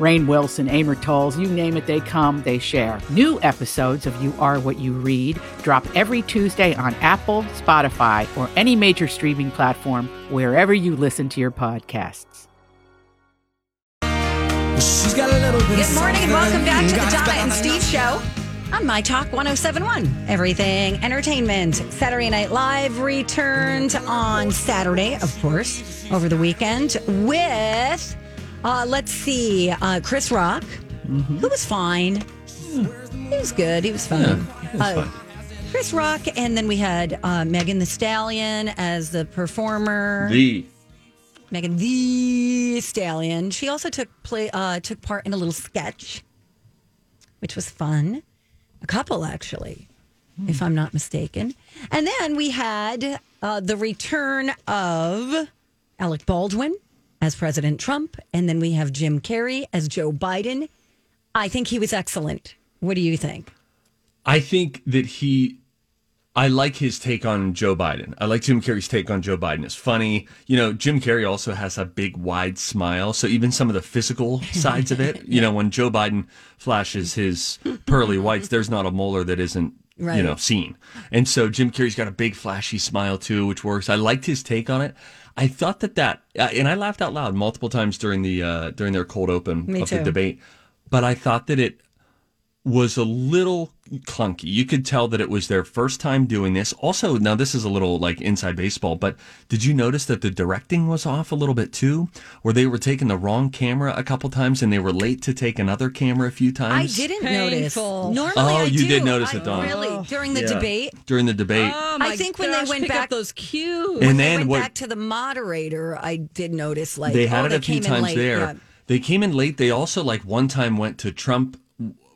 Rainn Wilson, Amor Towles, you name it, they come, they share. New episodes of You Are What You Read drop every Tuesday on Apple, Spotify, or any major streaming platform wherever you listen to your podcasts. She's got a little bit Good morning and welcome back to the Donna and Steve Show on My Talk 1071. Everything Entertainment. Saturday Night Live returned on Saturday, of course, over the weekend with, uh, let's see, uh, Chris Rock, who was fine. He was good. He was fun. Uh, Chris Rock, and then we had uh, Megan Thee Stallion as the performer. The Megan Thee Stallion. She also took play uh, took part in a little sketch, which was fun. A couple actually, if I'm not mistaken. And then we had uh, the return of Alec Baldwin as President Trump, and then we have Jim Carrey as Joe Biden. I think he was excellent. What do you think? I think that he I like his take on Joe Biden. I like Jim Carrey's take on Joe Biden. It's funny. You know, Jim Carrey also has a big wide smile. So even some of the physical sides of it, you know, when Joe Biden flashes his pearly whites, there's not a molar that isn't you know seen. And so Jim Carrey's got a big flashy smile too, which works. I liked his take on it. I thought that that uh, and I laughed out loud multiple times during the uh, during their cold open Me of too. the debate. But I thought that it was a little clunky. You could tell that it was their first time doing this. Also, now this is a little like inside baseball, but did you notice that the directing was off a little bit too? Where they were taking the wrong camera a couple times and they were late to take another camera a few times? I didn't Painful. notice. Normally, Oh, I you do. did notice it, Dawn. Really, during the Yeah. debate, During the debate. Oh I my think when they gosh, went pick back- up those cues. And when they then went what- back to the moderator, I did notice like they oh, had it a few came in times late. there. Yeah. They came in late. They also like one time went to Trump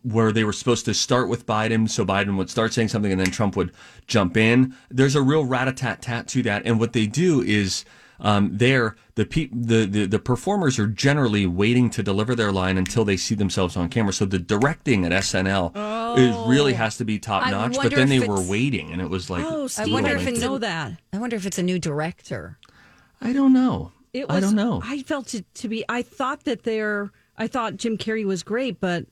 where they were supposed to start with Biden, so Biden would start saying something and then Trump would jump in. There's a real rat a tat tat to that, and what they do is. Um, there, the, pe- the the the performers are generally waiting to deliver their line until they see themselves on camera. So the directing at SNL is really has to be top Oh. I notch. But then they were waiting, and it was like Oh, a Steve, wonder if I it's know that. I wonder if it's a new director. I don't know. It was, I don't know. I felt it to be. I thought that they're. I thought Jim Carrey was great, but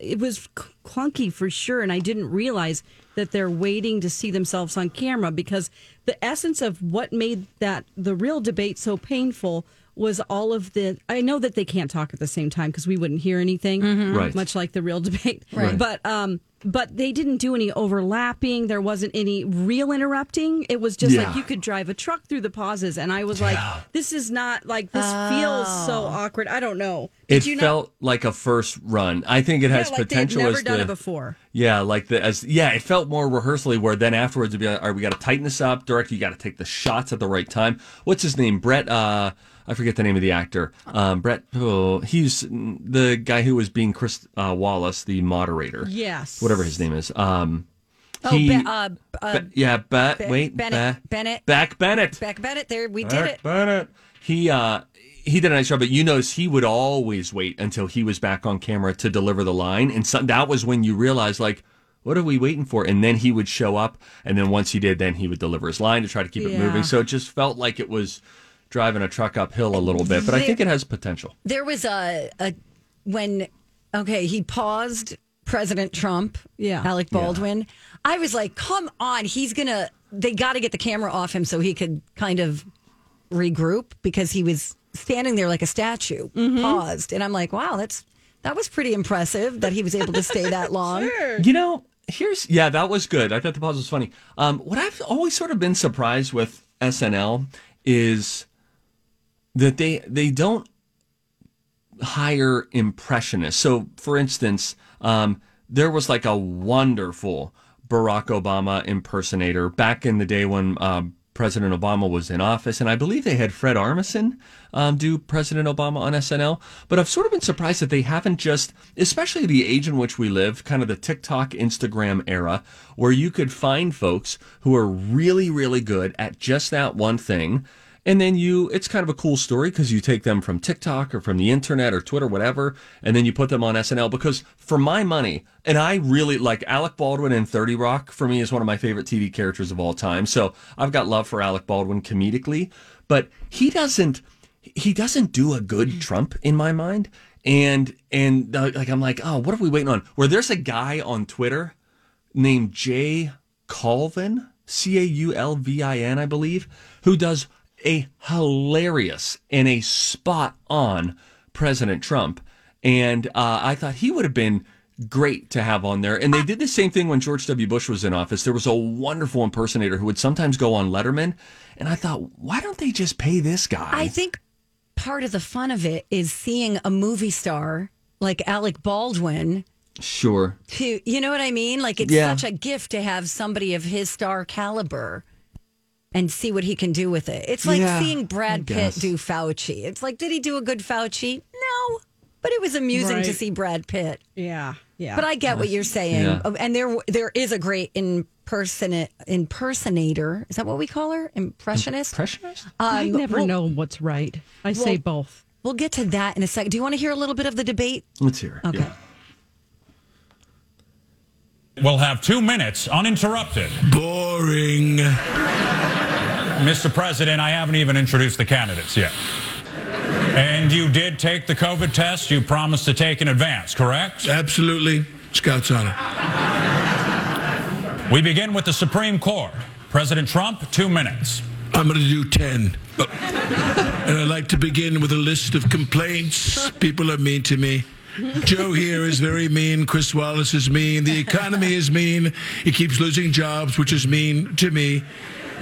it was clunky for sure, and I didn't realize that they're waiting to see themselves on camera because the essence of what made that the real debate so painful was all of the. I know that they can't talk at the same time because we wouldn't hear anything, Right. Much like the real debate, Right. But um, but they didn't do any overlapping. There wasn't any real interrupting. It was just Yeah. like you could drive a truck through the pauses, and I was like, "This is not like this feels so awkward." I don't know. Did It you know? felt like a first run. I think it has yeah, like potential they'd never as done the it before. yeah, like the as yeah, it felt more rehearsally. Where then afterwards, it'd be like, all right, we got to tighten this up. Director, you got to take the shots at the right time. What's his name? Brett. Uh, I forget the name of the actor. Um, Brett. Oh, he's the guy who was being Chris uh, Wallace, the moderator. Yes. Whatever his name is. Um, Oh, he- Be- uh, uh, Be- yeah, ba- Be- wait, Bennett- Bennett. Beck Bennett. Beck Bennett. There, we did it. Bennett. He uh he did a nice job, but you notice he would always wait until he was back on camera to deliver the line, and so, that was when you realized like. What are we waiting for? And then he would show up, and then once he did, then he would deliver his line to try to keep it moving. So it just felt like it was driving a truck uphill a little bit, but I think it has potential. There was a, a when okay he paused President Trump, Yeah. Alec Baldwin. I was like, come on, he's gonna. They got to get the camera off him so he could kind of regroup because he was standing there like a statue, Mm-hmm. paused, and I'm like, wow, that's that was pretty impressive that he was able to stay that long. You know, here's yeah, that was good. I thought the pause was funny. Um, what I've always sort of been surprised with SNL is that they they don't hire impressionists. So, for instance, um, there was like a wonderful Barack Obama impersonator back in the day when um, President Obama was in office, and I believe they had Fred Armisen um, do President Obama on SNL. But I've sort of been surprised that they haven't just, especially the age in which we live, kind of the TikTok, Instagram era, where you could find folks who are really, really good at just that one thing. And then you, it's kind of a cool story because you take them from TikTok or from the internet or Twitter, whatever, and then you put them on SNL. Because for my money, and I really like Alec Baldwin in 30 Rock for me is one of my favorite TV characters of all time. So I've got love for Alec Baldwin comedically, but he doesn't, he doesn't do a good Trump in my mind. And, and uh, like, I'm like, oh, what are we waiting on? Where there's a guy on Twitter named Jay Colvin, C A U L V I N, I believe, who does a hilarious and a spot on President Trump. And uh, I thought he would have been great to have on there. And they did the same thing when George W. Bush was in office. There was a wonderful impersonator who would sometimes go on Letterman. And I thought, why don't they just pay this guy? I think part of the fun of it is seeing a movie star like Alec Baldwin. Sure. To you know what I mean? Like it's Yeah. such a gift to have somebody of his star caliber and see what he can do with it. It's like Yeah, seeing Brad Pitt do Fauci. It's like, did he do a good Fauci? No, but it was amusing to see Brad Pitt. Yeah, yeah. But I get what you're saying, Yeah. Oh, and there there is a great impersonate impersonator. Is that what we call her? Impressionist. Impressionist? I Um, never we'll- know what's right. I say both. We'll get to that in a second. Do you want to hear a little bit of the debate? Let's hear it. Okay. Yeah. We'll have two minutes uninterrupted. Boring. Mr. President, I haven't even introduced the candidates yet. And you did take the COVID test you promised to take in advance, correct? Absolutely. Scouts honor. We begin with the Supreme Court. President Trump, two minutes. I'm going to do 10. And I'd like to begin with a list of complaints. People are mean to me. Joe here is very mean. Chris Wallace is mean. The economy is mean. He keeps losing jobs, which is mean to me.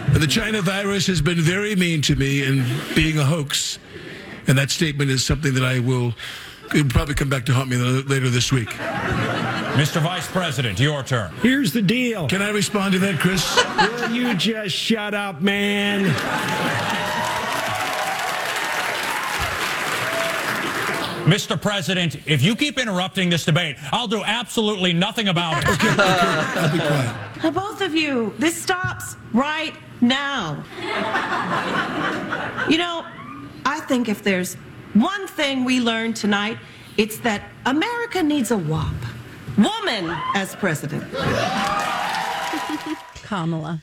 And the China virus has been very mean to me and being a hoax. And that statement is something that I will it'll probably come back to haunt me later this week. Mr. Vice President, your turn. Here's the deal. Can I respond to that, Chris? Will you just shut up, man? Mr. President, if you keep interrupting this debate, I'll do absolutely nothing about it. I'll be quiet. Now, both of you, this stops right now. You know, I think if there's one thing we learned tonight, it's that America needs a WAP. Woman as president. Kamala.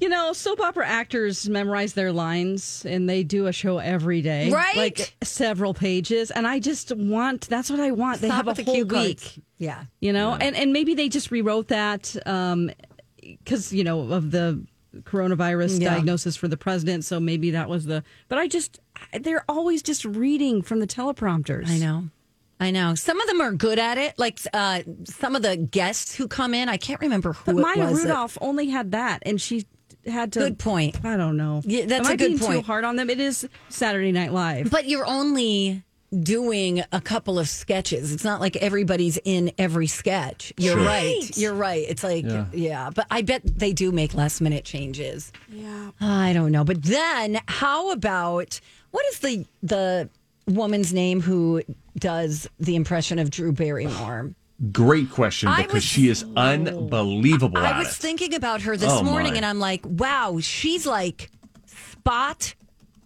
You know, soap opera actors memorize their lines and they do a show every day. Right. Like several pages. And I just want, that's what I want. they have a with the whole cue week. Yeah. You know, and, and maybe they just rewrote that um, because, you know, of the coronavirus Yeah. diagnosis for the president. So maybe that was the, but I just, they're always just reading from the teleprompters. I know. I know. Some of them are good at it. Like uh, some of the guests who come in, I can't remember who But it Maya was. that- Rudolph only had that, and she had to. Good point. I don't know. Yeah, that's Am a I good being Too hard on them. It is Saturday Night Live. But you're only doing a couple of sketches. It's not like everybody's in every sketch. You're Sure. right. You're right. It's like, yeah. But I bet they do make last minute changes. Yeah. I don't know. But then how about what is the the woman's name who does the impression of Drew Barrymore? Great question I because was- she is unbelievable at I was it. thinking about her this Oh, morning my. and I'm like, wow, she's like spot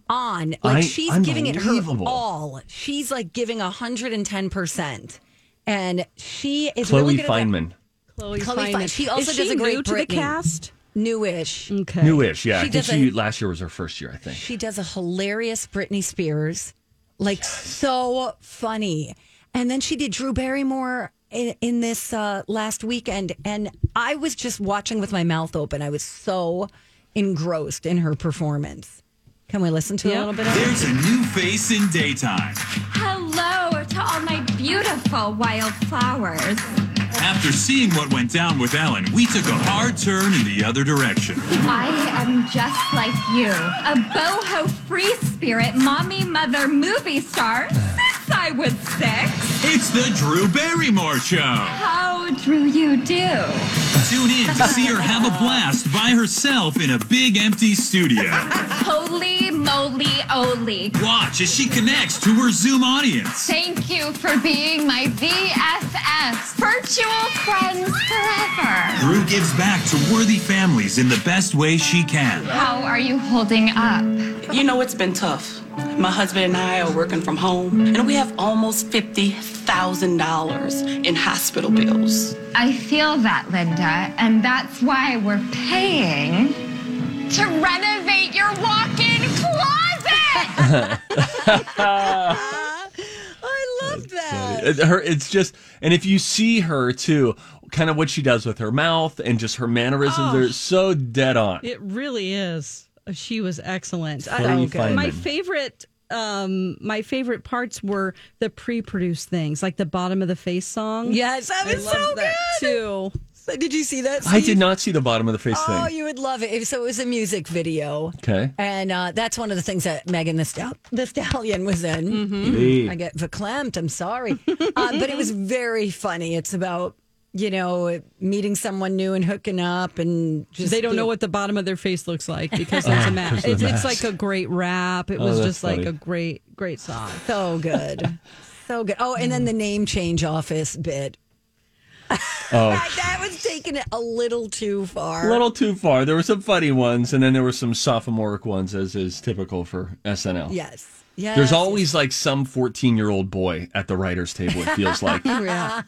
on. Like I- she's giving it her all. She's like giving 110%. And she is Chloe really good at. Fineman. Chloe, Chloe Fineman. Fineman. She also Is does a great new to the cast. Newish. Okay. Newish, yeah. She I think she a- last year was her first year, I think. She does a hilarious Britney Spears, like so funny. And then she did Drew Barrymore in, in this uh, last weekend, and I was just watching with my mouth open. I was so engrossed in her performance. Can we listen to a little bit of it? There's a new face in daytime. Hello to all my beautiful wildflowers. After seeing what went down with Ellen, we took a hard turn in the other direction. I am just like you, a boho free spirit, mommy, mother, movie star, since I I was six. It's the Drew Barrymore Show. How Drew you do? Tune in to see her have a blast by herself in a big empty studio. Holy moly oly. Watch as she connects to her Zoom audience. Thank you for being my VFS, virtual friends forever. Drew gives back to worthy families in the best way she can. How are you holding up? You know, it's been tough. My husband and I are working from home, and we have almost $50,000 in hospital bills. I feel that, Linda, and that's why we're paying to renovate your walk-in closet. I love that. It- Her, it's just, and if you see her too, kind of what she does with her mouth and just her mannerisms, Oh. they're so dead on. It really is. She was excellent. I- Freddie my Fineman. favorite um my favorite parts were the pre-produced things like the bottom of the face song Yes, that was I so that good. too So did you see that? I did not see the bottom of the face Oh, thing. you would love it. So it was a music video. Okay. And uh, that's one of the things that Megan the, Stal- the Stallion was in. Mm-hmm. I get verklempt. I'm sorry. uh, but it was very funny. It's about, you know, meeting someone new and hooking up and just. they don't know what the bottom of their face looks like because it's a mask. 'cause of It's, it's mask. like a great rap. It Oh, was that's just like funny. a great, great song. So good. so good. Oh, and then the name change office bit. Oh, That was taking it a little too far. a little too far. There were some funny ones, and then there were some sophomoric ones, as is typical for SNL. Yes. Yes. There's always like some 14 year old boy at the writer's table, it feels like. Yeah.